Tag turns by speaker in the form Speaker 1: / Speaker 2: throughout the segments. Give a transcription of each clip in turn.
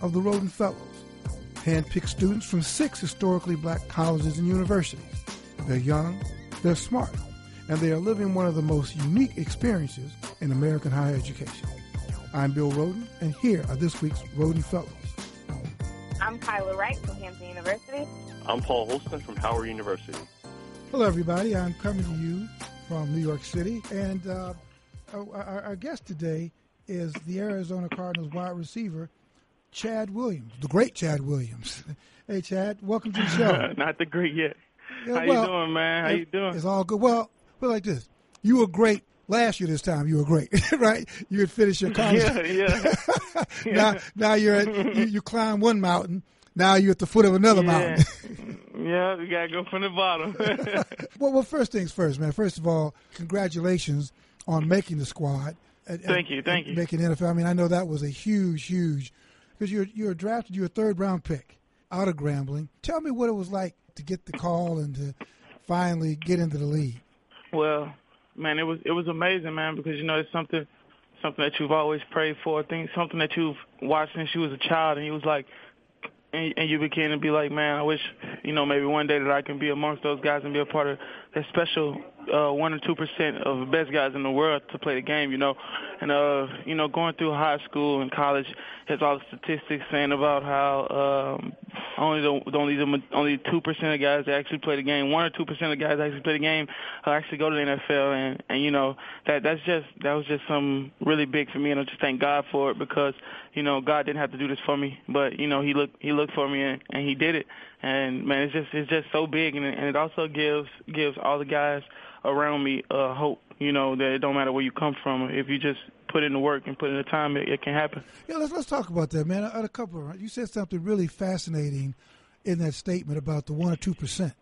Speaker 1: of the Rhoden Fellows, handpicked students from six historically black colleges and universities. They're young, they're smart, and they are living one of the most unique experiences in American higher education. I'm Bill Rhoden, and here are this week's Rhoden Fellows.
Speaker 2: I'm Kyla Wright from Hampton University.
Speaker 3: I'm Paul Holston from Howard University.
Speaker 1: Hello, everybody. I'm coming to you from New York City, and uh, our, our guest today is the Arizona Cardinals wide receiver, Chad Williams, the great Chad Williams. hey, Chad, welcome to the show.
Speaker 3: Not the great yet.
Speaker 1: Yeah,
Speaker 3: How
Speaker 1: well,
Speaker 3: you doing, man? How
Speaker 1: it-
Speaker 3: you doing?
Speaker 1: It's all good. Well, it like this: you were great last year. This time, you were great, right? You had finished your college.
Speaker 3: Yeah, yeah.
Speaker 1: now, now you're at you, you climb one mountain. Now you're at the foot of another mountain.
Speaker 3: yeah, you gotta go from the bottom.
Speaker 1: well, well, first things first, man. First of all, congratulations on making the squad. and-
Speaker 3: Thank you, thank you.
Speaker 1: Making NFL. I mean, I know that was a huge, huge because you're you're drafted. You're a third round pick out of Grambling. Tell me what it was like to get the call and to finally get into the league.
Speaker 3: well, man, it was it was amazing, man, because you know it's something something that you've always prayed for. I think something that you've watched since you was a child, and you was like. And, and you became to be like, man, I wish, you know, maybe one day that I can be amongst those guys and be a part of that special uh, one or two percent of the best guys in the world to play the game, you know. And uh, you know, going through high school and college has all the statistics saying about how um, only the only the only two percent of guys that actually play the game, one or two percent of guys that actually play the game, uh, actually go to the NFL. And and you know that that's just that was just some really big for me, and I just thank God for it because you know God didn't have to do this for me, but you know He looked He looked for me and, and He did it. And man, it's just it's just so big, and and it also gives gives all the guys around me uh, hope. You know that it don't matter where you come from. If you just put in the work and put in the time, it, it can happen.
Speaker 1: Yeah, let's let's talk about that, man. A, couple you said something really fascinating in that statement about the one or two percent.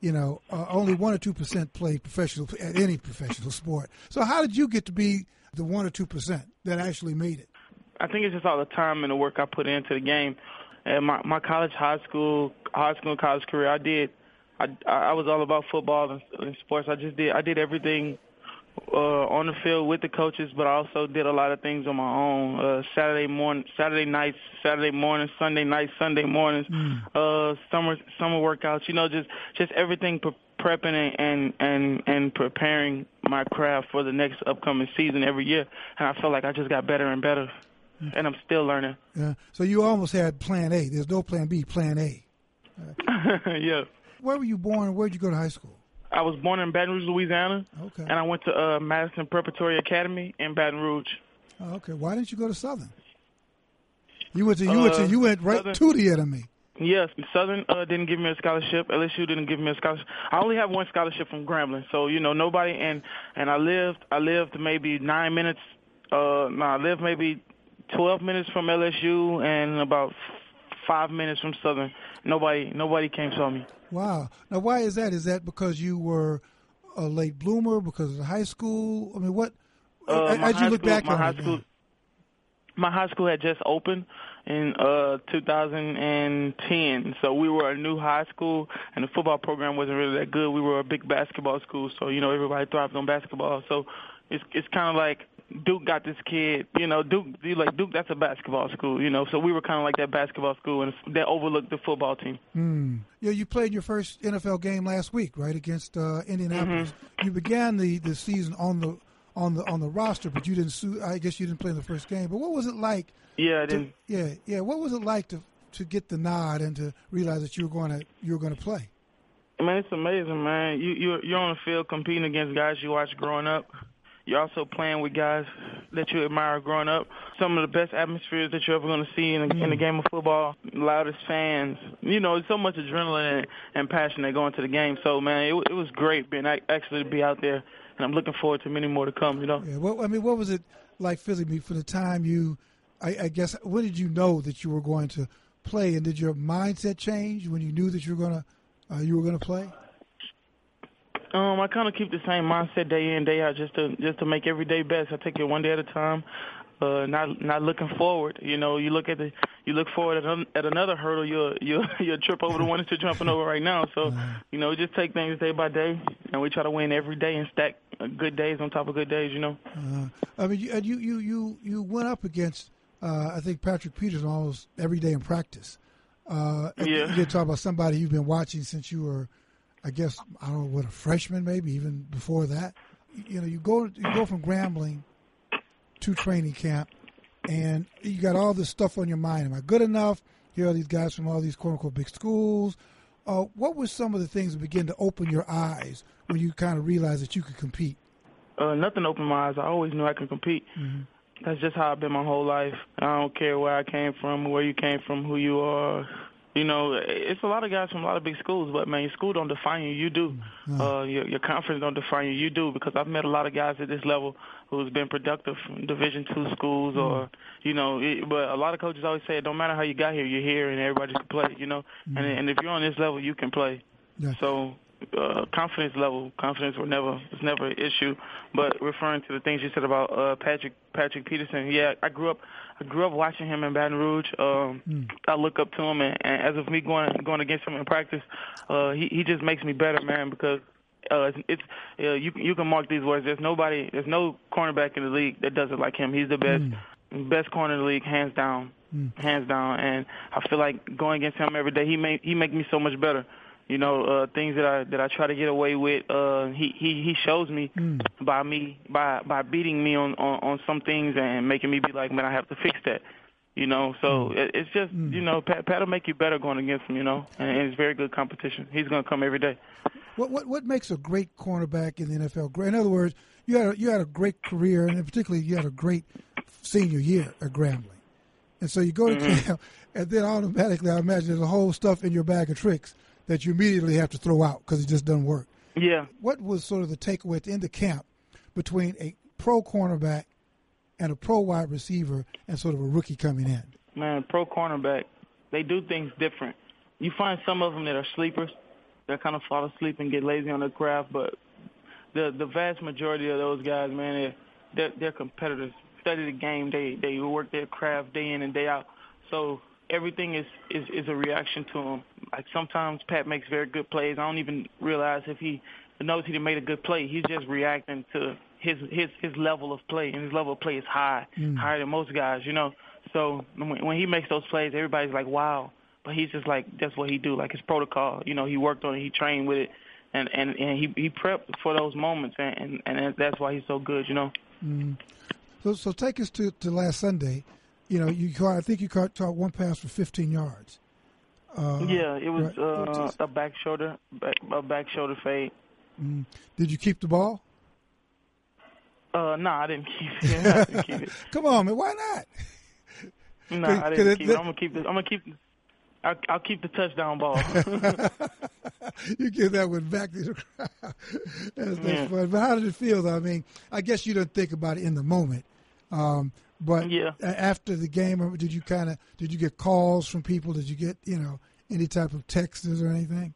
Speaker 1: You know, uh, only one or two percent play professional at any professional sport. So, how did you get to be the one or two percent that actually made it?
Speaker 3: I think it's just all the time and the work I put into the game. And my my college, high school, high school, and college career, I did. I I was all about football and, and sports. I just did. I did everything uh, on the field with the coaches, but I also did a lot of things on my own. Uh, Saturday morning, Saturday nights, Saturday mornings, Sunday nights, Sunday mornings, uh, summer summer workouts. You know, just just everything pre- prepping and, and and and preparing my craft for the next upcoming season every year. And I felt like I just got better and better, and I'm still learning.
Speaker 1: Yeah. So you almost had Plan A. There's no Plan B. Plan A.
Speaker 3: yeah.
Speaker 1: Where were you born? Where'd you go to high school?
Speaker 3: I was born in Baton Rouge, Louisiana,
Speaker 1: Okay.
Speaker 3: and I went to uh, Madison Preparatory Academy in Baton Rouge.
Speaker 1: Oh, okay. Why didn't you go to Southern? You went to you went to
Speaker 3: Uh,
Speaker 1: you went right
Speaker 3: Southern-
Speaker 1: to the enemy.
Speaker 3: Yes, Southern uh, didn't give me a scholarship. LSU didn't give me a scholarship. I only have one scholarship from Grambling, so you know nobody. And and I lived I lived maybe nine minutes. Uh, no, I lived maybe twelve minutes from LSU and about five minutes from Southern. Nobody nobody came saw me.
Speaker 1: Wow. Now, why is that? Is that because you were a late bloomer? Because of the high school? I mean, what?
Speaker 3: Uh,
Speaker 1: as you look
Speaker 3: school,
Speaker 1: back
Speaker 3: my
Speaker 1: on
Speaker 3: high
Speaker 1: it
Speaker 3: school, my high school had just opened in uh 2010, so we were a new high school, and the football program wasn't really that good. We were a big basketball school, so you know everybody thrived on basketball. So it's it's kind of like Duke got this kid, you know, Duke, you like Duke, that's a basketball school, you know. So we were kind of like that basketball school, and that overlooked the football team.
Speaker 1: Hmm. Yeah, you played your first NFL game last week, right, against uh, Indianapolis.
Speaker 3: Mm-hmm.
Speaker 1: You began the, the season on the on the on the roster, but you didn't. Su- I guess you didn't play in the first game. But what was it like?
Speaker 3: Yeah,
Speaker 1: To, yeah, yeah. What was it like to to get the nod and to realize that you were going to you were going to play?
Speaker 3: Man, it's amazing, man. You you're you're on the field competing against guys you watched growing up. You're also playing with guys that you admire growing up. Some of the best atmospheres that you're ever going to see in a, in a game of football. Loudest fans. You know, so much adrenaline and, and passion that go into the game. So, man, it, it was great being actually to be out there, and I'm looking forward to many more to come. You know.
Speaker 1: Yeah. What I mean, what was it like physically for the time you I, I guess when did you know that you were going to play, and did your mindset change when you knew that you were gonna uh, you were gonna play?
Speaker 3: Um, I kind of keep the same mindset day in day out, just to just to make every day best. I take it one day at a time, uh, not not looking forward. You know, you look at the you look forward at, an, at another hurdle, you'll you'll you'll trip over the one that you're jumping over right now. So, you know, just take things day by day, and we try to win every day and stack uh, good days on top of good days. You know.
Speaker 1: Uh, I mean, you, and you you you you went up against uh, I think Patrick Peterson almost every day in practice. Uh,
Speaker 3: yeah.
Speaker 1: You talk about somebody you've been watching since you were, I guess, I don't know what a freshman, maybe even before that. You know, you go you go from Grambling to training camp, and you got all this stuff on your mind. Am I good enough? Here are these guys from all these quote unquote big schools. Uh, what were some of the things that began to open your eyes when you kind of realized that you could compete?
Speaker 3: Uh, nothing opened my eyes. I always knew I could compete.
Speaker 1: Mm-hmm.
Speaker 3: That's just how I've been my whole life. I don't care where I came from, where you came from, who you are. You know, it's a lot of guys from a lot of big schools, but man, your school don't define you. You do. Uh, your, your confidence don't define you. You do because I've met a lot of guys at this level who's been productive from Division two schools, or
Speaker 1: Mm-hmm.
Speaker 3: you know. It, but a lot of coaches always say it don't matter how you got here, you're here, and everybody can play. You know, and and if you're on this level, you can play.
Speaker 1: Yeah.
Speaker 3: So uh, confidence level, confidence were never was never an issue. But referring to the things you said about uh, Patrick Patrick Peterson, yeah, I grew up I grew up watching him in Baton Rouge. Um, I look up to him, and, and as of me going going against him in practice, uh, he he just makes me better, man, because. Uh, it's, it's uh, you you can mark these words. There's nobody, there's no cornerback in the league that does it like him. He's the best, best corner in the league, hands down, hands down. And I feel like going against him every day, he make he make me so much better you know uh things that i that i try to get away with uh he he he shows me by me by by beating me on, on on some things and making me be like man i have to fix that you know? So it, it's just you know pat pat'll make you better going against him you know? And, and it's very good competition. He's going to come every day.
Speaker 1: What what what makes a great cornerback in the NFL great? In other words, you had a, you had a great career, and particularly you had a great senior year at Grambling, and so you go to camp, and then automatically, I imagine there's a whole stuff in your bag of tricks that you immediately have to throw out because it just doesn't work.
Speaker 3: yeah
Speaker 1: What was sort of the takeaway at the end of camp between a pro cornerback and a pro wide receiver and sort of a rookie coming in?
Speaker 3: man, pro cornerback, they do things different. You find some of them that are sleepers, that kind of fall asleep and get lazy on their craft, but the the vast majority of those guys, man, they're they're, they're competitors. Study the game. They they work their craft day in and day out. So everything is is is a reaction to him. Like sometimes Pat makes very good plays. I don't even realize if he knows he made a good play. He's just reacting to his his his level of play, and his level of play is high, mm. higher than most guys. You know. So when, when he makes those plays, everybody's like, "Wow!" But he's just like, that's what he do, like his protocol. You know, he worked on it, he trained with it, and and and he he prepped for those moments, and and, and that's why he's so good. You know. Mm.
Speaker 1: So so take us to, to last Sunday. You know, you caught, I think you caught, caught one pass for 15 yards. Uh,
Speaker 3: yeah, it was
Speaker 1: right.
Speaker 3: uh, a back shoulder, back, a back shoulder fade.
Speaker 1: Did you keep the ball?
Speaker 3: Uh, no, I didn't keep it. I didn't keep it.
Speaker 1: Come on, man. Why not?
Speaker 3: No,
Speaker 1: Could-
Speaker 3: I didn't
Speaker 1: it,
Speaker 3: keep it. I'm gonna keep it. I'm gonna keep. I'll, I'll keep the touchdown ball.
Speaker 1: you give that one back to the crowd. that's, that's
Speaker 3: Yeah.
Speaker 1: fun. But how did it feel, though? I mean, I guess you didn't think about it in the moment. Um, but
Speaker 3: Yeah.
Speaker 1: after the game, did you kind of did you get calls from people? Did you get you know any type of texts or anything?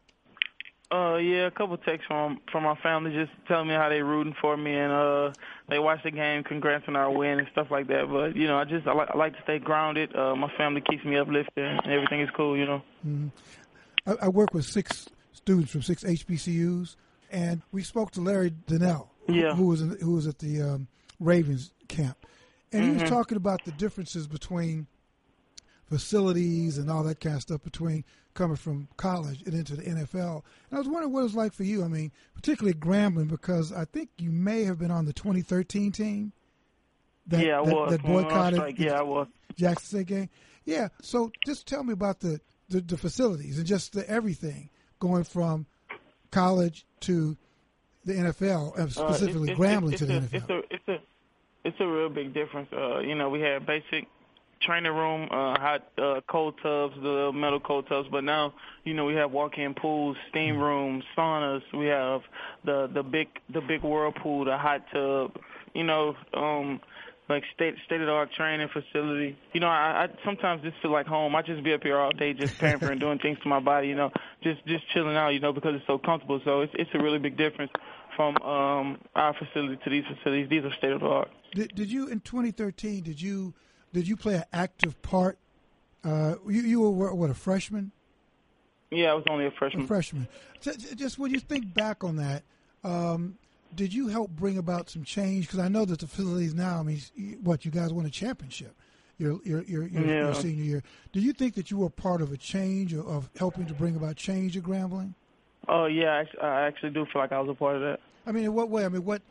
Speaker 3: Uh, yeah, a couple texts from from my family just telling me how they rooting for me and uh they watch the game, congrats on our win and stuff like that. But you know, I just I like I like to stay grounded. Uh, my family keeps me uplifted and everything is cool. You know.
Speaker 1: mhm I, I work with six students from six HBCUs, and we spoke to Larry Donnell, who-
Speaker 3: Yeah.
Speaker 1: who was in, who was at the um, Ravens camp, and he was talking about the differences between facilities and all that kind of stuff between coming from college and into the NFL. And I was wondering what it was like for you. I mean, particularly Grambling, because I think you may have been on the 2013 team. That,
Speaker 3: yeah, I
Speaker 1: that,
Speaker 3: was.
Speaker 1: that
Speaker 3: When we went on
Speaker 1: boycotted
Speaker 3: strike, yeah, I was.
Speaker 1: Jackson State game. Yeah. So just tell me about the, the, the facilities and just the everything going from college to the NFL, and
Speaker 3: Uh,
Speaker 1: specifically
Speaker 3: it's-
Speaker 1: Grambling to the
Speaker 3: a,
Speaker 1: NFL.
Speaker 3: It's a it's a it's a real big difference. Uh, you know, we had basic training room, uh, hot uh, cold tubs, the metal cold tubs, but now you know we have walk-in pools, steam rooms, saunas. We have the the big the big whirlpool, the hot tub. You know, um, like state state of the art training facility. You know, I, I sometimes just feel like home. I just be up here all day just pampering, doing things to my body. You know, just just chilling out. You know, because it's so comfortable. So it's it's a really big difference from um, our facility to these facilities. These are state of the art.
Speaker 1: Did, did you in 2013? Did you did you play an active part? Uh, you you were what a freshman?
Speaker 3: Yeah, I was only a freshman.
Speaker 1: A freshman. Just when you think back on that, um, did you help bring about some change? Because I know that the facilities now. I mean, what you guys won a championship your your your, your,
Speaker 3: yeah.
Speaker 1: your senior year. Do you think that you were part of a change of, of helping to bring about change at Grambling?
Speaker 3: Oh yeah, I, I actually do feel like I was a part of that.
Speaker 1: I mean, in what way? I mean, what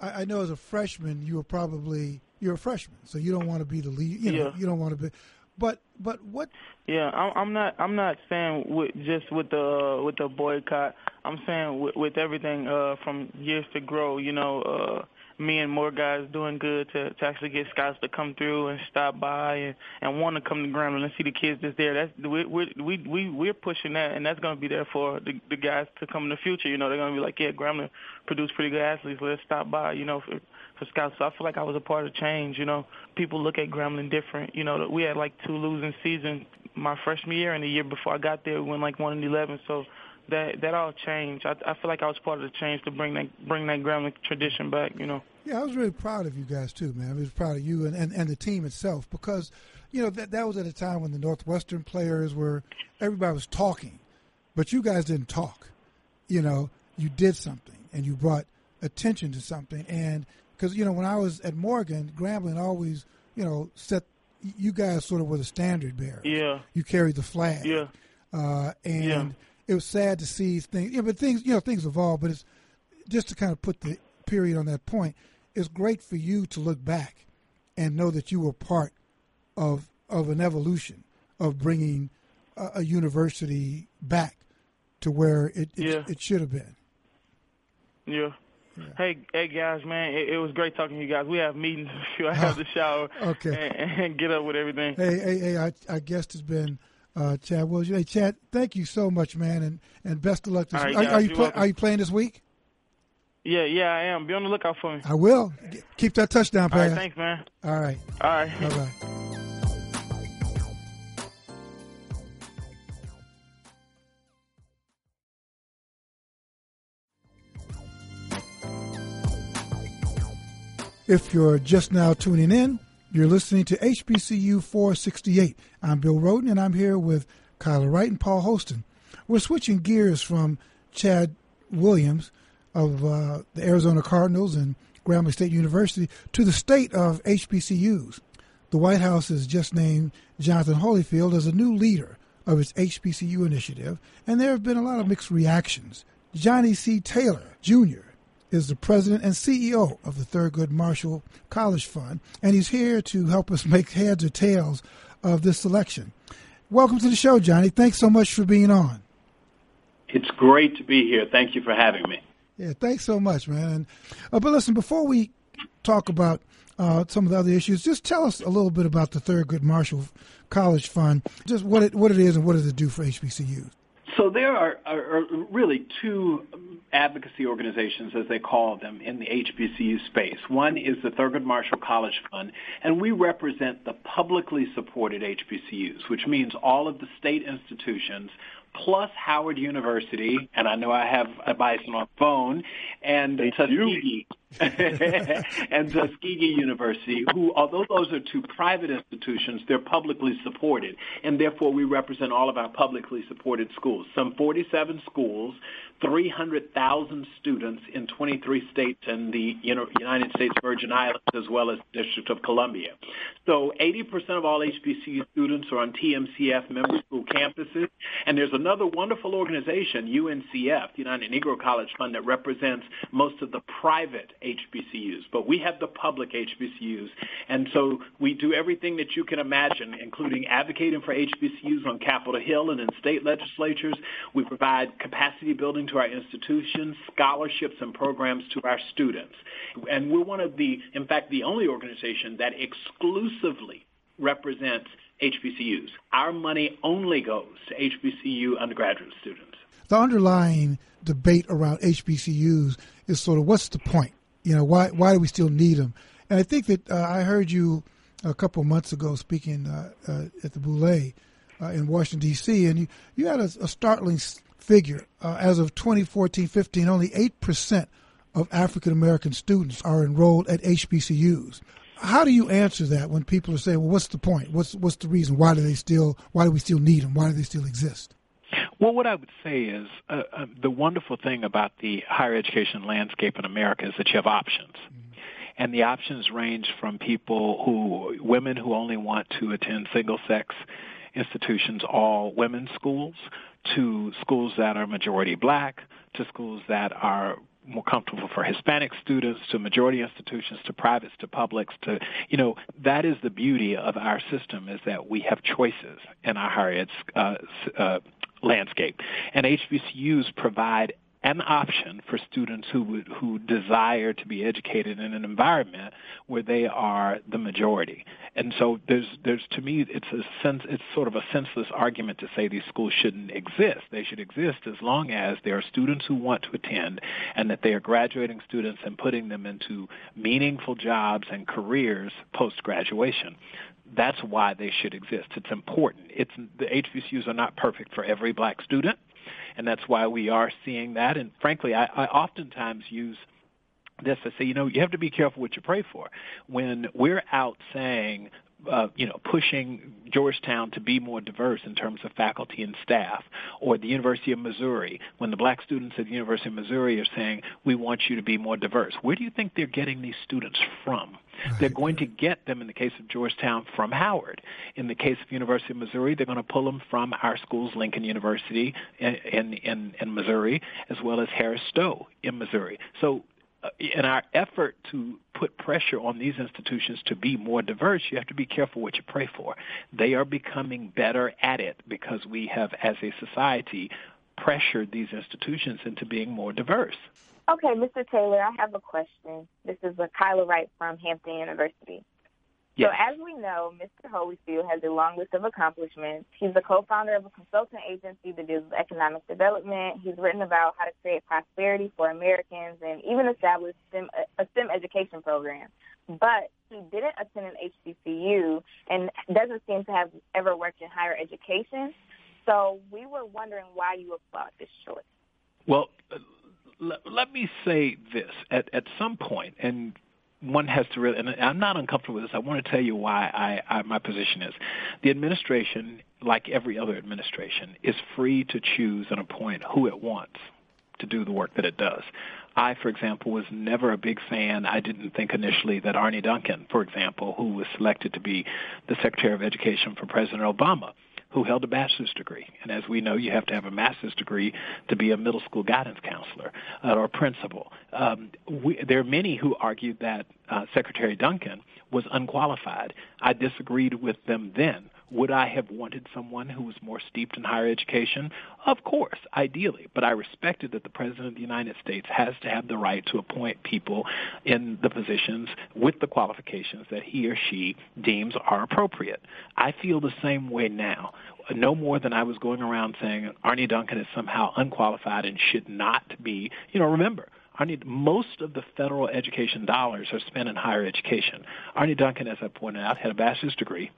Speaker 1: I, I know as a freshman, you were probably you're a freshman, so you don't want to be the lead. You know,
Speaker 3: Yeah.
Speaker 1: you don't want to be. But but what?
Speaker 3: Yeah, I'm, I'm not. I'm not saying with, just with the with the boycott. I'm saying with, with everything uh, from years to grow. You know, uh, me and more guys doing good to, to actually get scouts to come through and stop by and, and want to come to Grambling and see the kids that's there. That's we we we we we're pushing that, and that's going to be there for the, the guys to come in the future. You know, they're going to be like, yeah, Grambling produced pretty good athletes. Let's stop by. You know, for for scouts. So I feel like I was a part of change. You know, people look at Grambling different. You know, we had like two losing seasons my freshman year and the year before I got there, we went like one and eleven. So that that all changed. I, I feel like I was part of the change to bring that bring that Grambling tradition back. You know.
Speaker 1: Yeah, I was really proud of you guys too, man. I was proud of you and, and, and the team itself because, you know, that that was at a time when the Northwestern players were everybody was talking, but you guys didn't talk. You know, you did something and you brought attention to something. And because you know, when I was at Morgan, Grambling always, you know, set you guys sort of were the standard bearer.
Speaker 3: Yeah.
Speaker 1: You carried the flag.
Speaker 3: Yeah.
Speaker 1: Uh, and
Speaker 3: Yeah.
Speaker 1: It was sad to see things. Yeah, but things, you know, things evolve. But it's just to kind of put the period on that point. It's great for you to look back and know that you were part of of an evolution of bringing a, a university back to where it it,
Speaker 3: Yeah.
Speaker 1: it should have been.
Speaker 3: Yeah. Yeah. Hey, hey guys, man, it, it was great talking to you guys. We have meetings I have the shower.
Speaker 1: Okay.
Speaker 3: And, and get up with everything.
Speaker 1: Hey, hey, hey! Our, our guest has been uh, Chad Williams. Hey, Chad, thank you so much, man, and, and best of luck this
Speaker 3: right,
Speaker 1: week. Are,
Speaker 3: guys,
Speaker 1: are you
Speaker 3: you're
Speaker 1: are you playing this week?
Speaker 3: Yeah, yeah, I am. Be on the lookout for me.
Speaker 1: I will. Keep that touchdown
Speaker 3: right,
Speaker 1: pass.
Speaker 3: thanks, man.
Speaker 1: All right.
Speaker 3: All right.
Speaker 1: Bye bye. If you're just now tuning in, you're listening to HBCU 468. I'm Bill Rhoden, and I'm here with Kyla Wright and Paul Holston. We're switching gears from Chad Williams of uh, the Arizona Cardinals and Grambling State University to the state of HBCUs. The White House has just named Johnathan Holifield as a new leader of its HBCU initiative, and there have been a lot of mixed reactions. Johnny C. Taylor, Jr., is the president and CEO of the Thurgood Marshall College Fund, and he's here to help us make heads or tails of this selection. Welcome to the show, Johnny. Thanks so much for being on.
Speaker 4: It's great to be here. Thank you for having me.
Speaker 1: Yeah, thanks so much, man. And, uh, but listen, before we talk about uh, some of the other issues, just tell us a little bit about the Thurgood Marshall College Fund, just what it what it is and what does it do for HBCUs.
Speaker 4: So there are, are, are really two advocacy organizations, as they call them, in the HBCU space. One is the Thurgood Marshall College Fund, and we represent the publicly supported HBCUs, which means all of the state institutions plus Howard University, and I know I have a bison on the phone, and Tuskegee. and Tuskegee University, who, although those are two private institutions, they're publicly supported, and therefore we represent all of our publicly supported schools. Some 47 schools, 300,000 students in 23 states and the United States Virgin Islands, as well as the District of Columbia. So 80% of all HBCU students are on TMCF member school campuses, and there's another wonderful organization, UNCF, the United Negro College Fund, that represents most of the private HBCUs, but we have the public HBCUs. And so we do everything that you can imagine, including advocating for HBCUs on Capitol Hill and in state legislatures. We provide capacity building to our institutions, scholarships and programs to our students. And we're one of the, in fact, the only organization that exclusively represents HBCUs. Our money only goes to HBCU undergraduate students.
Speaker 1: The underlying debate around HBCUs is sort of what's the point? You know, why why do we still need them? And I think that uh, I heard you a couple months ago speaking uh, uh, at the Boulé uh, in Washington, D.C., and you, you had a, a startling figure. Uh, as of 2014 15, only 8% of African American students are enrolled at HBCUs. How do you answer that when people are saying, "Well, what's the point? What's what's the reason? Why do they still? Why do we still need them? Why do they still exist?"
Speaker 4: Well, what I would say is uh, uh, the wonderful thing about the higher education landscape in America is that you have options. Mm-hmm. And the options range from people who, women who only want to attend single sex institutions, all women's schools, to schools that are majority black, to schools that are more comfortable for Hispanic students to majority institutions to privates to publics to you know that is the beauty of our system is that we have choices in our higher ed uh, uh, landscape. And HBCUs provide an option for students who would, who desire to be educated in an environment where they are the majority. And so there's there's to me it's a sense it's sort of a senseless argument to say these schools shouldn't exist. They should exist as long as there are students who want to attend and that they are graduating students and putting them into meaningful jobs and careers post graduation that's why they should exist. It's important. It's the HBCUs are not perfect for every black student and that's why we are seeing that. And frankly, I, I oftentimes use this to say, you know, you have to be careful what you pray for. When we're out saying uh, you know, pushing Georgetown to be more diverse in terms of faculty and staff, or the University of Missouri, when the black students at the University of Missouri are saying, we want you to be more diverse. Where do you think they're getting these students from? They're going to get them, in the case of Georgetown, from Howard. In the case of University of Missouri, they're going to pull them from our schools, Lincoln University in, in, in Missouri, as well as Harris Stowe in Missouri. So Uh, in our effort to put pressure on these institutions to be more diverse, you have to be careful what you pray for. They are becoming better at it because we have, as a society, pressured these institutions into being more diverse.
Speaker 2: Okay, Mr. Taylor, I have a question. This is a Kyla Wright from Hampton University. Yes. So as we know, Mr. Holifield has a long list of accomplishments. He's the co-founder of a consulting agency that deals with economic development. He's written about how to create prosperity for Americans and even established STEM, a STEM education program. But he didn't attend an HBCU and doesn't seem to have ever worked in higher education. So we were wondering why you applaud this choice.
Speaker 4: Well, uh, let, let me say this. At, at some point, and one has to really, and I'm not uncomfortable with this. I want to tell you why I, I, my position is. The administration, like every other administration, is free to choose and appoint who it wants to do the work that it does. I, for example, was never a big fan. I didn't think initially that Arne Duncan, for example, who was selected to be the Secretary of Education for President Obama, who held a bachelor's degree. And as we know, you have to have a master's degree to be a middle school guidance counselor uh, or principal. Um, we, there are many who argued that uh, Secretary Duncan was unqualified. I disagreed with them then. Would I have wanted someone who was more steeped in higher education? Of course, ideally. But I respected that the President of the United States has to have the right to appoint people in the positions with the qualifications that he or she deems are appropriate. I feel the same way now. No more than I was going around saying Arne Duncan is somehow unqualified and should not be. You know, remember, Arne, most of the federal education dollars are spent in higher education. Arne Duncan, as I pointed out, had a bachelor's degree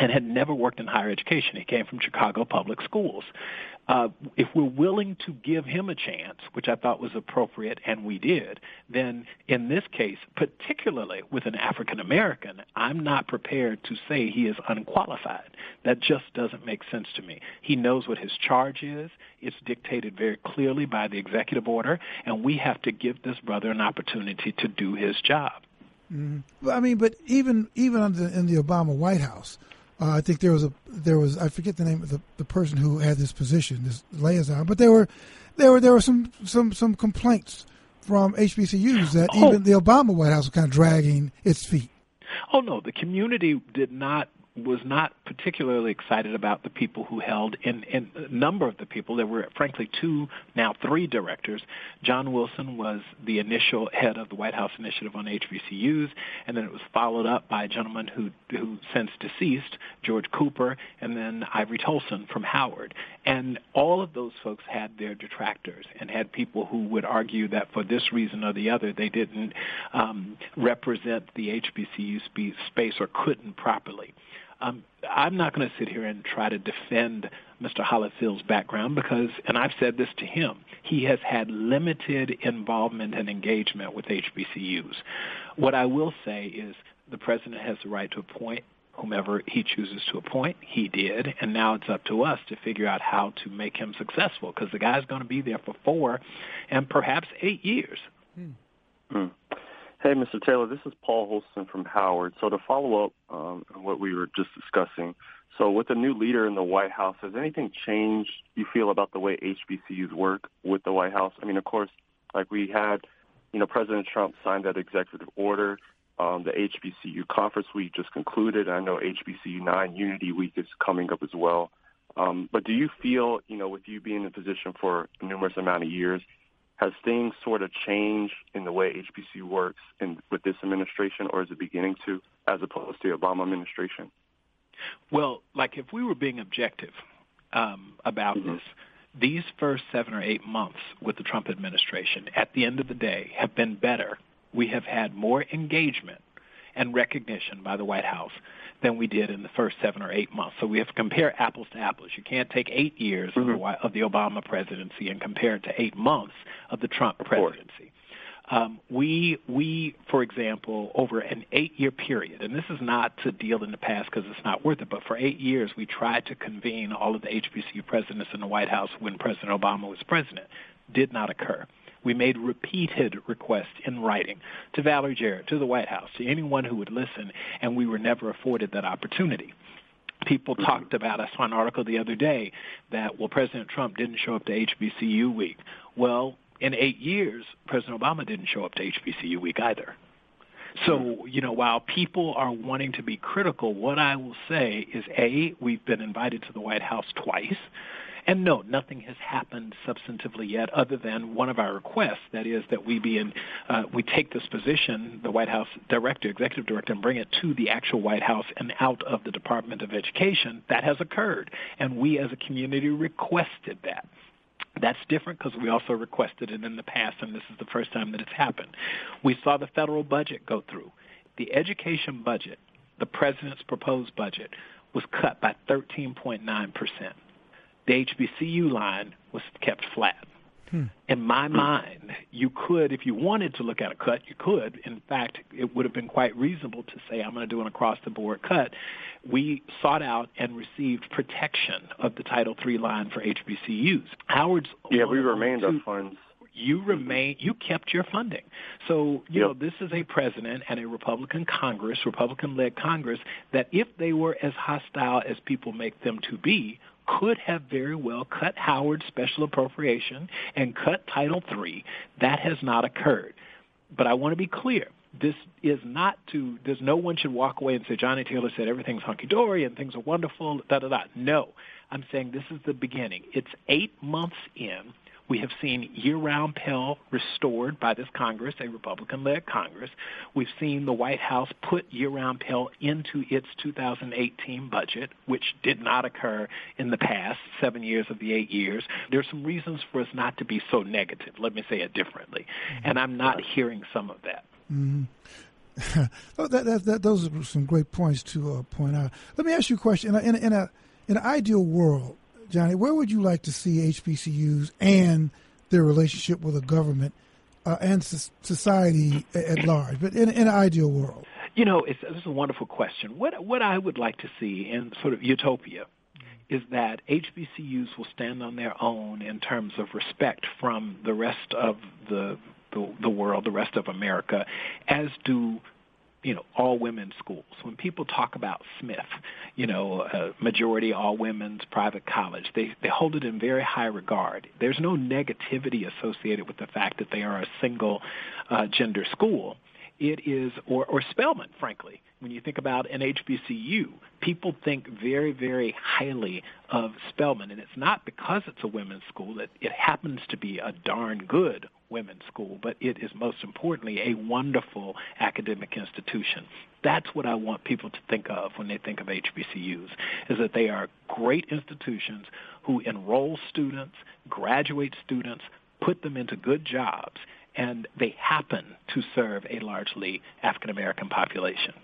Speaker 4: and had never worked in higher education. He came from Chicago Public Schools. Uh, if we're willing to give him a chance, which I thought was appropriate, and we did, then in this case, particularly with an African American, I'm not prepared to say he is unqualified. That just doesn't make sense to me. He knows what his charge is. It's dictated very clearly by the executive order, and we have to give this brother an opportunity to do his job.
Speaker 1: Mm-hmm. I mean, but even even in the Obama White House, uh, I think there was a there was I forget the name of the, the person who had this position, this liaison, but there were there were there were some some some complaints from HBCUs that oh. even the Obama White House was kind of dragging its feet.
Speaker 4: Oh no, the community did not was not particularly excited about the people who held in, in a number of the people. There were frankly two, now three directors. John Wilson was the initial head of the White House Initiative on HBCUs, and then it was followed up by a gentleman who who since deceased, George Cooper, and then Ivory Toldson from Howard. And all of those folks had their detractors and had people who would argue that for this reason or the other they didn't um, represent the HBCU space or couldn't properly. Um, I'm not going to sit here and try to defend Mr. Holifield's background because, and I've said this to him, he has had limited involvement and engagement with HBCUs. What I will say is the president has the right to appoint whomever he chooses to appoint. He did, and now it's up to us to figure out how to make him successful because the guy's going to be there for four and perhaps eight years. Hmm.
Speaker 5: Hmm. Hey, Mr. Taylor, this is Paul Holston from Howard. So to follow up um, on what we were just discussing, so with a new leader in the White House, has anything changed, you feel, about the way HBCUs work with the White House? I mean, of course, like we had, you know, President Trump signed that executive order. Um, the HBCU conference week just concluded. I know HBCU 9 Unity Week is coming up as well. Um, but do you feel, you know, with you being in a position for a numerous amount of years, has things sort of changed in the way HBCU works in, with this administration, or is it beginning to, as opposed to the Obama administration?
Speaker 4: Well, like if we were being objective um, about mm-hmm. this, these first seven or eight months with the Trump administration, at the end of the day, have been better. We have had more engagement and recognition by the White House than we did in the first seven or eight months. So we have to compare apples to apples. You can't take eight years mm-hmm. of, the, of, the, Obama presidency and compare it to eight months of the Trump presidency. Um, we, we, for example, over an eight-year period, and this is not to deal in the past because it's not worth it, but for eight years we tried to convene all of the HBCU presidents in the White House when President Obama was president. Did not occur. We made repeated requests in writing to Valerie Jarrett, to the White House, to anyone who would listen, and we were never afforded that opportunity people mm-hmm. talked about. I saw an article the other day that, well, President Trump didn't show up to HBCU week. Well, in eight years, President Obama didn't show up to HBCU week either. So, mm-hmm. you know, while people are wanting to be critical, what I will say is A, we've been invited to the White House twice. And no, nothing has happened substantively yet, other than one of our requests. That is that we be in, uh, we take this position, the White House director, executive director, and bring it to the actual White House and out of the Department of Education. That has occurred, and we as a community requested that. That's different because we also requested it in the past, and this is the first time that it's happened. We saw the federal budget go through. The education budget, the president's proposed budget, was cut by 13.9 percent the HBCU line was kept flat. Hmm. In my mind, you could, if you wanted to look at a cut, you could. In fact, it would have been quite reasonable to say, I'm going to do an across the board cut. We sought out and received protection of the Title III line for HBCUs. Howard's.
Speaker 5: Yeah, we remained on funds
Speaker 4: you remain you kept your funding so you yep. know this is a president and a republican congress republican led congress that if they were as hostile as people make them to be could have very well cut Howard's special appropriation and cut Title III. That has not occurred. But I want to be clear. This is not to, there's no one should walk away and say, Johnny Taylor said everything's hunky-dory and things are wonderful, da, da, da. No. I'm saying this is the beginning. It's eight months in. We have seen year-round Pell restored by this Congress, a Republican-led Congress. We've seen the White House put year-round Pell into its 2018 budget, which did not occur in the past seven years of the eight years. There's some reasons for us not to be so negative. Let me say it differently. Mm-hmm. And I'm not hearing some of that.
Speaker 1: Mm-hmm. oh, that, that, that, those are some great points to uh, point out. Let me ask you a question. In a, in a, in, a, in an ideal world, Johnny, where would you like to see HBCUs and their relationship with the government uh, and society at large, but in, in, an ideal world?
Speaker 4: You know, it's, it's a wonderful question. What what I would like to see in sort of utopia is that HBCUs will stand on their own in terms of respect from the rest of the the, the world, the rest of America, as do you know, all women's schools. When people talk about Smith, you know, uh, majority all women's private college, they, they hold it in very high regard. There's no negativity associated with the fact that they are a single uh, gender school. It is, or, or Spelman, frankly. When you think about an HBCU, people think very, very highly of Spelman, and it's not because it's a women's school. It, it happens to be a darn good women's school, but it is most importantly a wonderful academic institution. That's what I want people to think of when they think of HBCUs, is that they are great institutions who enroll students, graduate students, put them into good jobs, and they happen to serve a largely African American population.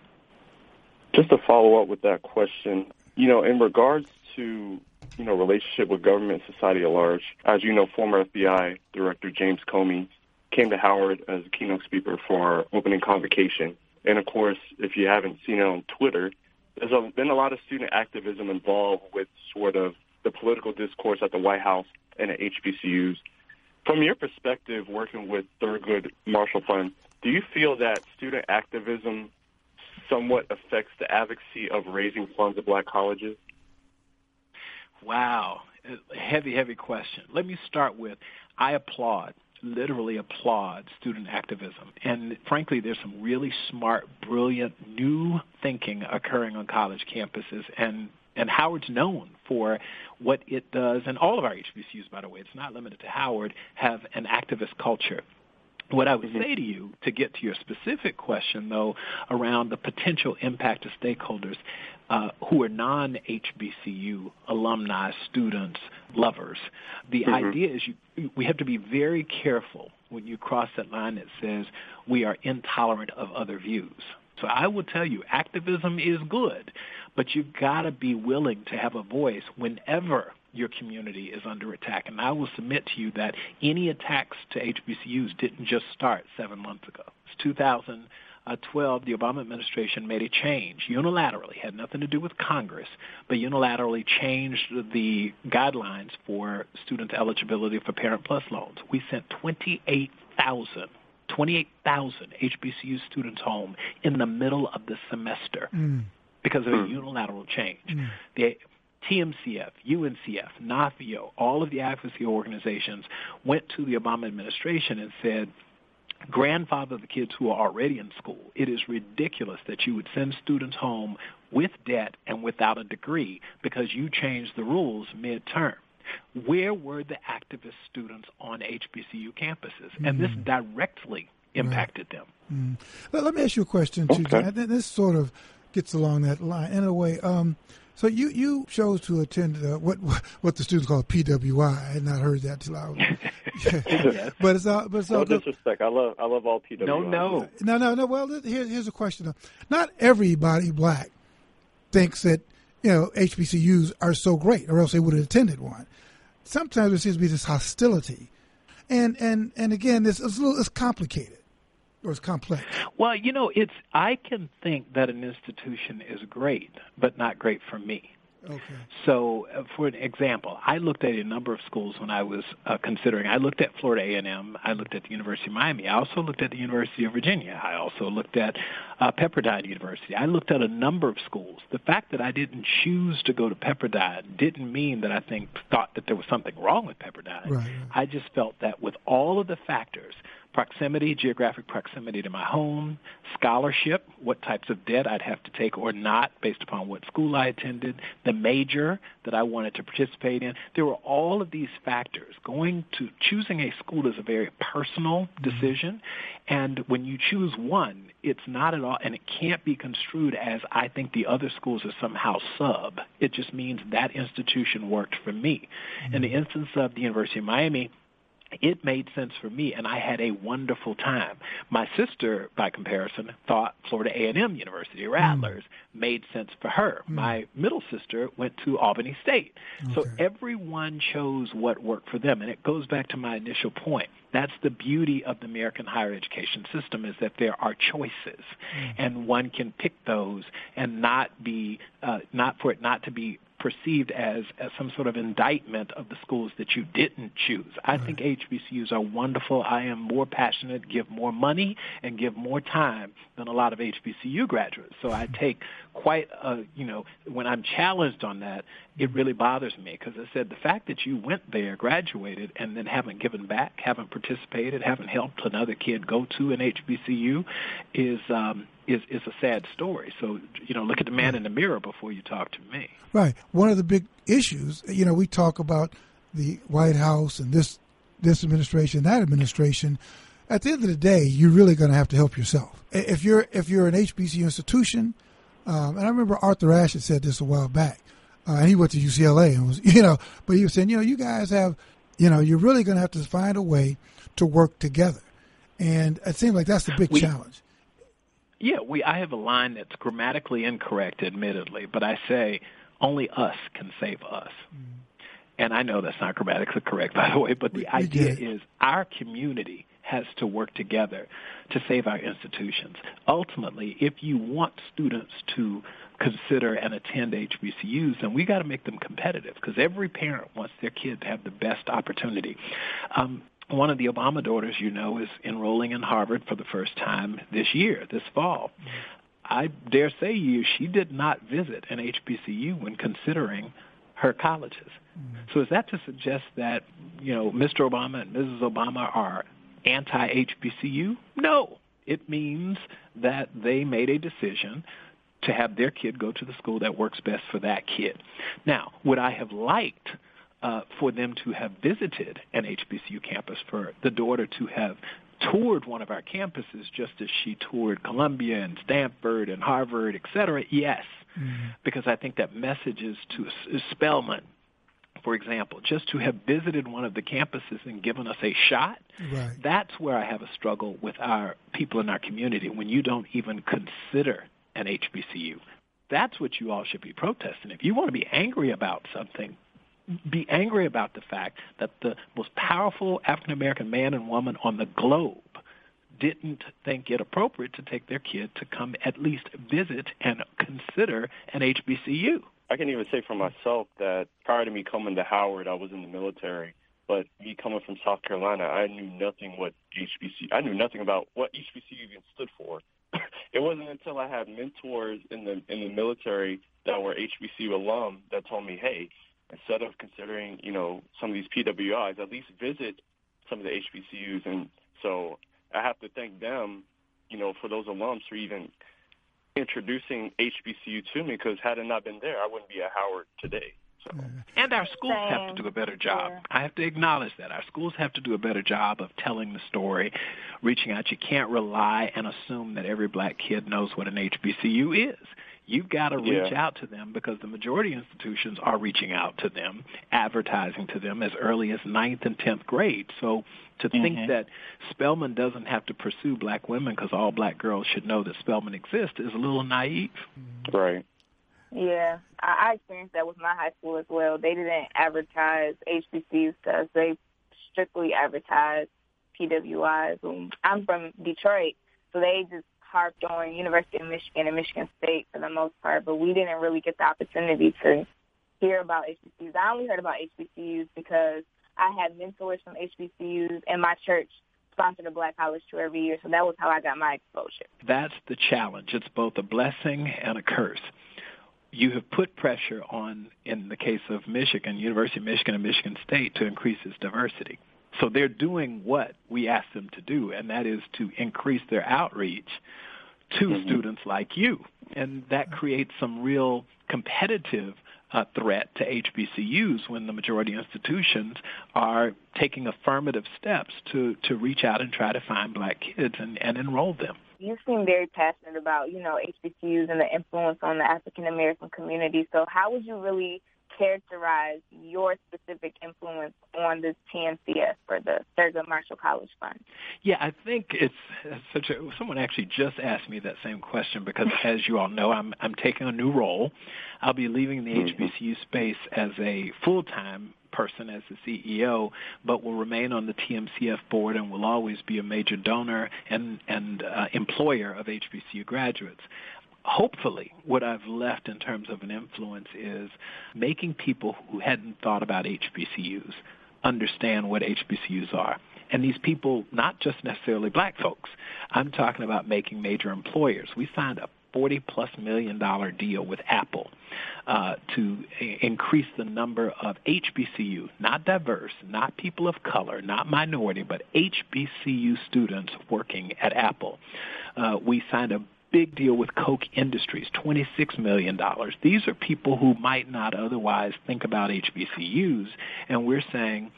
Speaker 5: Just to follow up with that question, you know, in regards to you know relationship with government and society at large, as you know, former FBI Director James Comey came to Howard as a keynote speaker for our opening convocation. And of course, if you haven't seen it on Twitter, there's been a lot of student activism involved with sort of the political discourse at the White House and at HBCUs. From your perspective, working with Thurgood Marshall Fund, do you feel that student activism somewhat affects the advocacy of raising funds at black colleges?
Speaker 4: Wow, heavy, heavy question. Let me start with I applaud, literally applaud student activism. And frankly, there's some really smart, brilliant, new thinking occurring on college campuses. And and Howard's known for what it does, and all of our HBCUs, by the way, it's not limited to Howard, have an activist culture. What I would mm-hmm. say to you, to get to your specific question, though, around the potential impact of stakeholders uh, who are non-HBCU alumni, students, lovers, the mm-hmm. idea is you, we have to be very careful when you cross that line that says we are intolerant of other views. So I will tell you, activism is good, but you've got to be willing to have a voice whenever your community is under attack. And I will submit to you that any attacks to HBCUs didn't just start seven months ago. It's 2012, the Obama administration made a change unilaterally, had nothing to do with Congress, but unilaterally changed the guidelines for student eligibility for Parent Plus loans. We sent 28,000 28,000 HBCU students home in the middle of the semester mm. because of a hmm. unilateral change. Mm. The TMCF, UNCF, NAFEO, all of the advocacy organizations went to the Obama administration and said, grandfather the kids who are already in school. It is ridiculous that you would send students home with debt and without a degree because you changed the rules midterm. Where were the activist students on HBCU campuses? Mm-hmm. And this mm. directly impacted right. them.
Speaker 1: Mm. Let me ask you a question, too. Okay. This sort of gets along that line in a way. Um, so you, you chose to attend uh, what what the students call PWI. I had not heard that till I was.
Speaker 5: yeah. But it's all but it's all no disrespect. I love I love all PWI.
Speaker 4: No, no,
Speaker 1: no, no, no. Well, here, here's a question. Not everybody black thinks that you know HBCUs are so great, or else they would have attended one. Sometimes there seems to be this hostility, and and and again, this it's a little it's complicated or it's complex?
Speaker 4: Well, you know, it's I can think that an institution is great, but not great for me.
Speaker 1: Okay.
Speaker 4: So, uh, for an example, I looked at a number of schools when I was uh, considering. I looked at Florida A&M. I looked at the University of Miami. I also looked at the University of Virginia. I also looked at uh, Pepperdine University. I looked at a number of schools. The fact that I didn't choose to go to Pepperdine didn't mean that I think thought that there was something wrong with Pepperdine.
Speaker 1: Right, right.
Speaker 4: I just felt that with all of the factors proximity, geographic proximity to my home, scholarship, what types of debt I'd have to take or not based upon what school I attended, the major that I wanted to participate in. There were all of these factors. Going to choosing a school is a very personal mm-hmm. decision, and when you choose one, it's not at all, and it can't be construed as I think the other schools are somehow sub. It just means that institution worked for me. Mm-hmm. In the instance of the University of Miami, it made sense for me and I had a wonderful time. My sister, by comparison, thought Florida A&M University, hmm. Rattlers, mm. made sense for her. Mm. My middle sister went to Albany State. Okay. So everyone chose what worked for them and it goes back to my initial point. That's the beauty of the American higher education system is that there are choices mm. and one can pick those and not be uh, not for it not to be perceived as, as some sort of indictment of the schools that you didn't choose. I right. think HBCUs are wonderful. I am more passionate, give more money, and give more time than a lot of HBCU graduates. So I hmm. take quite a, you know, when I'm challenged on that, it really bothers me because I said the fact that you went there, graduated, and then haven't given back, haven't participated, haven't helped another kid go to an HBCU is um, is is a sad story. So you know, look at the man in the mirror before you talk to me.
Speaker 1: Right. One of the big issues, you know, we talk about the White House and this this administration, that administration. At the end of the day, you're really going to have to help yourself. If you're if you're an HBCU institution, um, and I remember Arthur Ashe said this a while back uh, and he went to UCLA and was, you know, but he was saying, you know, you guys have, you know, you're really going to have to find a way to work together. And it seems like that's the big we, challenge.
Speaker 4: Yeah, we. I have a line that's grammatically incorrect, admittedly, but I say only us can save us. Mm. And I know that's not grammatically correct, by the way, but the we, idea we is our community has to work together to save our institutions. Ultimately, if you want students to consider and attend HBCUs, and we got to make them competitive because every parent wants their kid to have the best opportunity. Um, one of the Obama daughters, you know, is enrolling in Harvard for the first time this year, this fall. I dare say you, she did not visit an HBCU when considering her colleges. Mm-hmm. So is that to suggest that, you know, Mr. Obama and Mrs. Obama are anti-HBCU? No. It means that they made a decision to have their kid go to the school that works best for that kid. Now, would I have liked uh, for them to have visited an HBCU campus, for the daughter to have toured one of our campuses just as she toured Columbia and Stanford and Harvard, et cetera? Yes, mm-hmm. because I think that message is to Spelman, for example, just to have visited one of the campuses and given us a shot, right. that's where I have a struggle with our people in our community when you don't even consider an HBCU. That's what you all should be protesting. If you want to be angry about something, be angry about the fact that the most powerful African American man and woman on the globe didn't think it appropriate to take their kid to come at least visit and consider an HBCU.
Speaker 5: I can even say for myself that prior to me coming to Howard, I was in the military. But me coming from South Carolina, I knew nothing what HBC. I knew nothing about what HBCU even stood for. It wasn't until I had mentors in the in the military that were HBCU alum that told me, hey, instead of considering you know some of these PWIs, at least visit some of the HBCUs. And so I have to thank them, you know, for those alums for even introducing HBCU to me. Because had it not been there, I wouldn't be at Howard today. So.
Speaker 4: And our schools have to do a better job. I have to acknowledge that. Our schools have to do a better job of telling the story, reaching out. You can't rely and assume that every black kid knows what an HBCU is. You've got to reach yeah. out to them because the majority of institutions are reaching out to them, advertising to them as early as ninth and tenth grade. So to mm-hmm. think that Spelman doesn't have to pursue black women because all black girls should know that Spelman exists is a little naive.
Speaker 5: Right.
Speaker 2: Yeah, I, I experienced that with my high school as well. They didn't advertise HBCUs to us. They strictly advertised PWIs. Um, I'm from Detroit, so they just harped on University of Michigan and Michigan State for the most part, but we didn't really get the opportunity to hear about HBCUs. I only heard about HBCUs because I had mentors from HBCUs, and my church sponsored a black college tour every year, so that was how I got my exposure.
Speaker 4: That's the challenge. It's both a blessing and a curse you have put pressure on, in the case of Michigan, University of Michigan and Michigan State, to increase its diversity. So they're doing what we asked them to do, and that is to increase their outreach to mm-hmm. students like you. And that creates some real competitive uh, threat to HBCUs when the majority institutions are taking affirmative steps to, to reach out and try to find black kids and, and enroll them
Speaker 2: you seem very passionate about, you know, HBCUs and the influence on the African American community. So how would you really characterize your specific influence on the TMCF or the Thurgood Marshall College Fund?
Speaker 4: Yeah, I think it's, it's such a. Someone actually just asked me that same question because, as you all know, I'm I'm taking a new role. I'll be leaving the HBCU space as a full time person as the CEO, but will remain on the TMCF board and will always be a major donor and, and uh, employer of HBCU graduates hopefully what I've left in terms of an influence is making people who hadn't thought about HBCUs understand what HBCUs are. And these people, not just necessarily black folks, I'm talking about making major employers. We signed a 40 plus million dollar deal with Apple uh, to increase the number of HBCU, not diverse, not people of color, not minority, but HBCU students working at Apple. Uh, we signed a big deal with Koch Industries, $26 million. These are people who might not otherwise think about HBCUs, and we're saying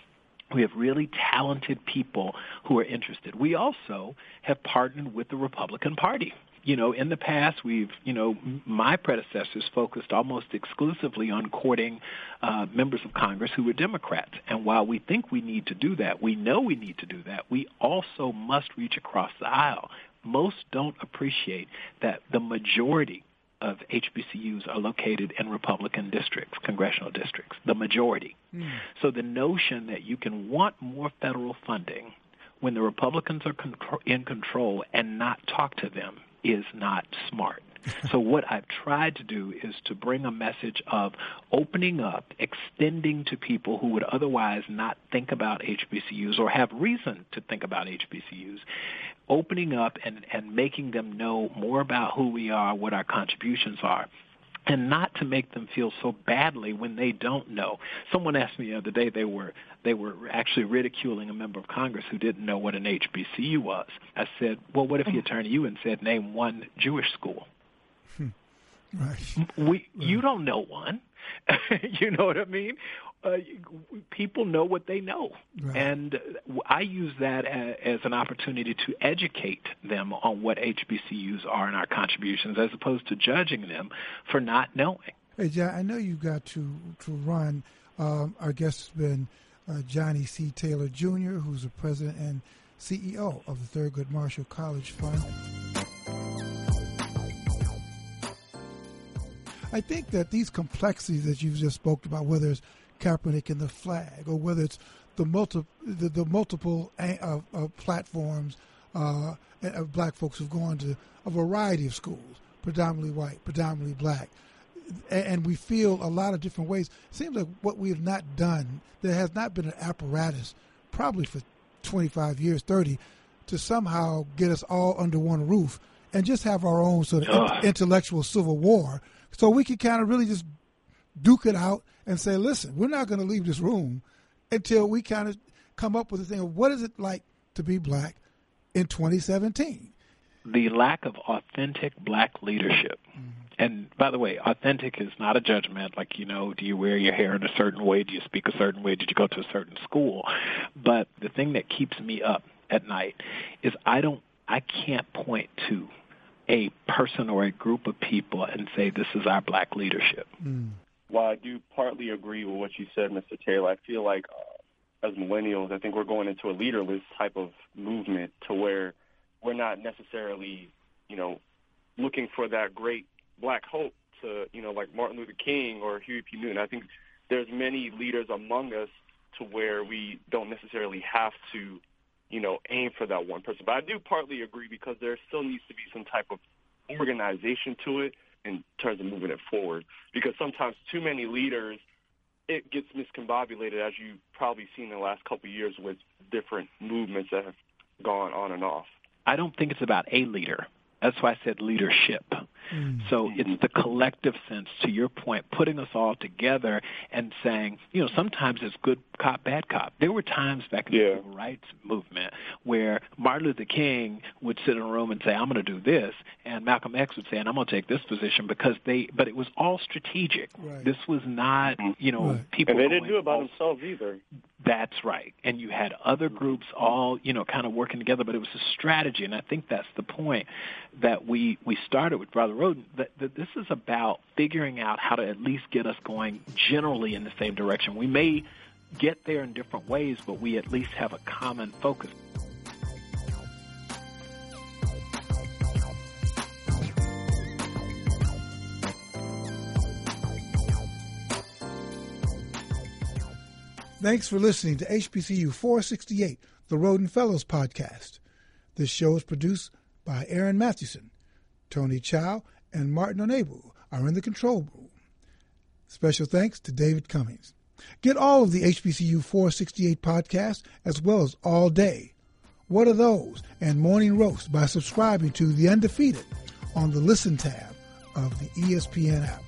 Speaker 4: we have really talented people who are interested. We also have partnered with the Republican Party you know, in the past, we've, you know, my predecessors focused almost exclusively on courting uh, members of Congress who were Democrats. And while we think we need to do that, we know we need to do that, we also must reach across the aisle. Most don't appreciate that the majority of HBCUs are located in Republican districts, congressional districts, the majority. Mm. So the notion that you can want more federal funding when the Republicans are in control and not talk to them is not smart. So what I've tried to do is to bring a message of opening up, extending to people who would otherwise not think about HBCUs or have reason to think about HBCUs, opening up and, and making them know more about who we are, what our contributions are, and not to make them feel so badly when they don't know. Someone asked me the other day they were they were actually ridiculing a member of Congress who didn't know what an HBCU was. I said, "Well, what if he mm. had turned to you and said, name one Jewish school?"
Speaker 1: Right.
Speaker 4: We right. you don't know one. you know what I mean? uh, people know what they know, right. and I use that as, as an opportunity to educate them on what HBCUs are and our contributions, as opposed to judging them for not knowing.
Speaker 1: Hey, John, I know you've got to to run. Um, our guest has been uh, Johnny C. Taylor Jr., who's the president and CEO of the Thurgood Marshall College Fund. I think that these complexities that you've just spoke about, whether it's Kaepernick and the flag, or whether it's the multi the, the multiple uh, uh, platforms uh, of black folks who've gone to a variety of schools, predominantly white, predominantly black, and we feel a lot of different ways. It seems like what we have not done, there has not been an apparatus, probably for 25 years, 30, to somehow get us all under one roof and just have our own sort of intellectual civil war, so we can kind of really just duke it out and say, listen, we're not going to leave this room until we kind of come up with a thing of what is it like to be black in 2017.
Speaker 4: The lack of authentic black leadership. Mm-hmm. And by the way, authentic is not a judgment. Like, you know, do you wear your hair in a certain way? Do you speak a certain way? Did you go to a certain school? But the thing that keeps me up at night is I don't, I can't point to a person or a group of people and say this is our black leadership.
Speaker 5: Mm while I do partly agree with what you said, Mr. Taylor, I feel like uh, as millennials, I think we're going into a leaderless type of movement to where we're not necessarily, you know, looking for that great black hope to, you know, like Martin Luther King or Huey P. Newton. I think there's many leaders among us to where we don't necessarily have to, you know, aim for that one person. But I do partly agree because there still needs to be some type of organization to it in terms of moving it forward. Because sometimes too many leaders, it gets miscombobulated, as you've probably seen in the last couple of years with different movements that have gone on and off.
Speaker 4: I don't think it's about a leader. That's why I said leadership. Mm. So it's the collective sense, to your point, putting us all together and saying, you know, sometimes it's good cop, bad cop. There were times back in yeah. the civil rights movement where Martin Luther King would sit in a room and say, I'm going to do this, and Malcolm X would say, and I'm going to take this position because they, but it was all strategic. Right. This was not, you know, right. people.
Speaker 5: And they didn't do it by themselves either.
Speaker 4: That's right. And you had other groups all, you know, kind of working together, but it was a strategy. And I think that's the point that we, we started with Brother Rhoden. That, that this is about figuring out how to at least get us going generally in the same direction. We may get there in different ways, but we at least have a common focus.
Speaker 1: Thanks for listening to HBCU 468, the Rhoden Fellows podcast. This show is produced by Aaron Mathewson. Tony Chow and Martin Onebu are in the control room. Special thanks to David Cummings. Get all of the HBCU 468 podcasts as well as All Day. What are those? And Morning Roast by subscribing to The Undefeated on the Listen tab of the ESPN app.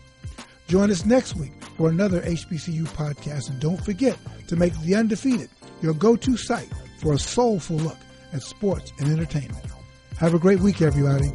Speaker 1: Join us next week for another HBCU podcast, and don't forget to make The Undefeated your go-to site for a soulful look at sports and entertainment. Have a great week, everybody.